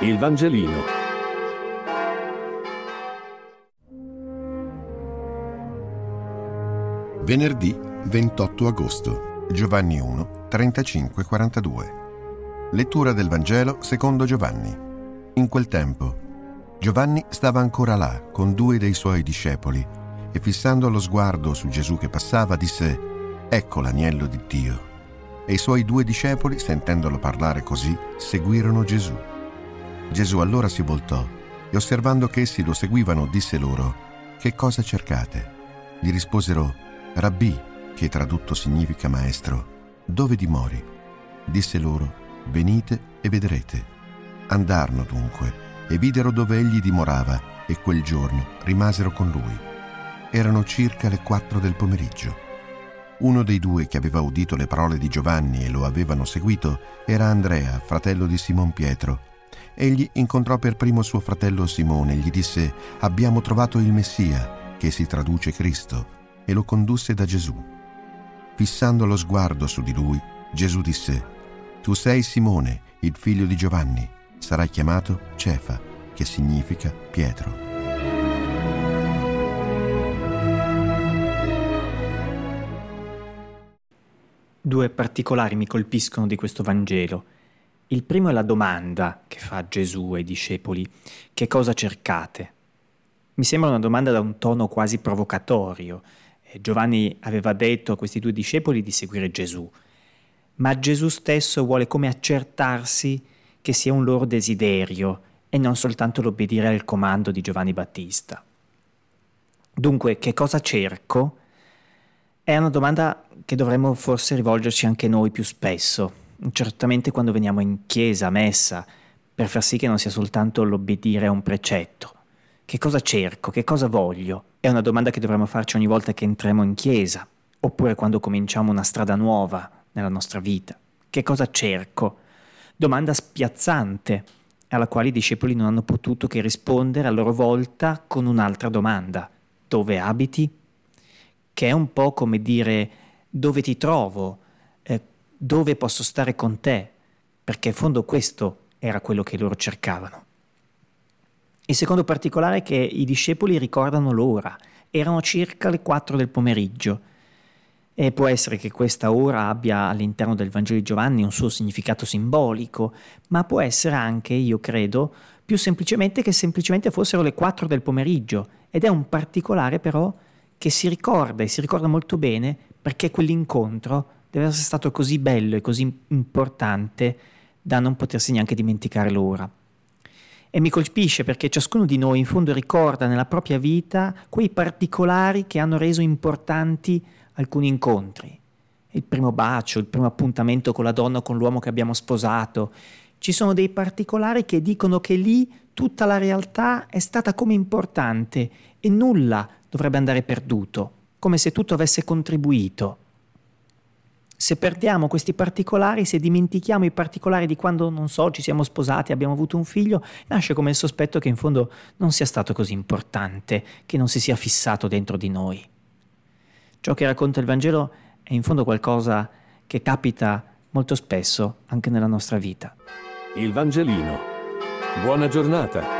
Il Vangelino. Venerdì 28 agosto. Giovanni 1, 35-42. Lettura del Vangelo secondo Giovanni. In quel tempo, Giovanni stava ancora là con due dei suoi discepoli e fissando lo sguardo su Gesù che passava disse, Ecco l'agnello di Dio. E i suoi due discepoli, sentendolo parlare così, seguirono Gesù. Gesù allora si voltò e osservando che essi lo seguivano disse loro, Che cosa cercate? Gli risposero, Rabbì, che tradotto significa maestro, dove dimori? Disse loro, Venite e vedrete. Andarono dunque e videro dove egli dimorava e quel giorno rimasero con lui. Erano circa le quattro del pomeriggio. Uno dei due che aveva udito le parole di Giovanni e lo avevano seguito era Andrea, fratello di Simon Pietro, egli incontrò per primo suo fratello Simone e gli disse abbiamo trovato il Messia, che si traduce Cristo, e lo condusse da Gesù. Fissando lo sguardo su di lui, Gesù disse, Tu sei Simone, il figlio di Giovanni, sarai chiamato Cefa, che significa Pietro. Due particolari mi colpiscono di questo Vangelo. Il primo è la domanda che fa Gesù ai discepoli, che cosa cercate? Mi sembra una domanda da un tono quasi provocatorio. Eh, Giovanni aveva detto a questi due discepoli di seguire Gesù, ma Gesù stesso vuole come accertarsi che sia un loro desiderio e non soltanto l'obbedire al comando di Giovanni Battista. Dunque, che cosa cerco? È una domanda che dovremmo forse rivolgerci anche noi più spesso certamente quando veniamo in chiesa, messa, per far sì che non sia soltanto l'obbedire a un precetto. Che cosa cerco? Che cosa voglio? È una domanda che dovremmo farci ogni volta che entriamo in chiesa, oppure quando cominciamo una strada nuova nella nostra vita. Che cosa cerco? Domanda spiazzante, alla quale i discepoli non hanno potuto che rispondere a loro volta con un'altra domanda. Dove abiti? Che è un po' come dire dove ti trovo, eh, dove posso stare con te, perché in fondo questo era quello che loro cercavano. Il secondo particolare è che i discepoli ricordano l'ora, erano circa le 4 del pomeriggio. E può essere che questa ora abbia all'interno del Vangelo di Giovanni un suo significato simbolico, ma può essere anche, io credo, più semplicemente che semplicemente fossero le 4 del pomeriggio. Ed è un particolare però che si ricorda e si ricorda molto bene perché quell'incontro deve essere stato così bello e così importante da non potersi neanche dimenticare l'ora. E mi colpisce perché ciascuno di noi in fondo ricorda nella propria vita quei particolari che hanno reso importanti alcuni incontri. Il primo bacio, il primo appuntamento con la donna o con l'uomo che abbiamo sposato. Ci sono dei particolari che dicono che lì tutta la realtà è stata come importante e nulla dovrebbe andare perduto, come se tutto avesse contribuito se perdiamo questi particolari, se dimentichiamo i particolari di quando, non so, ci siamo sposati, abbiamo avuto un figlio, nasce come il sospetto che in fondo non sia stato così importante, che non si sia fissato dentro di noi. Ciò che racconta il Vangelo è in fondo qualcosa che capita molto spesso anche nella nostra vita. Il Vangelino. Buona giornata.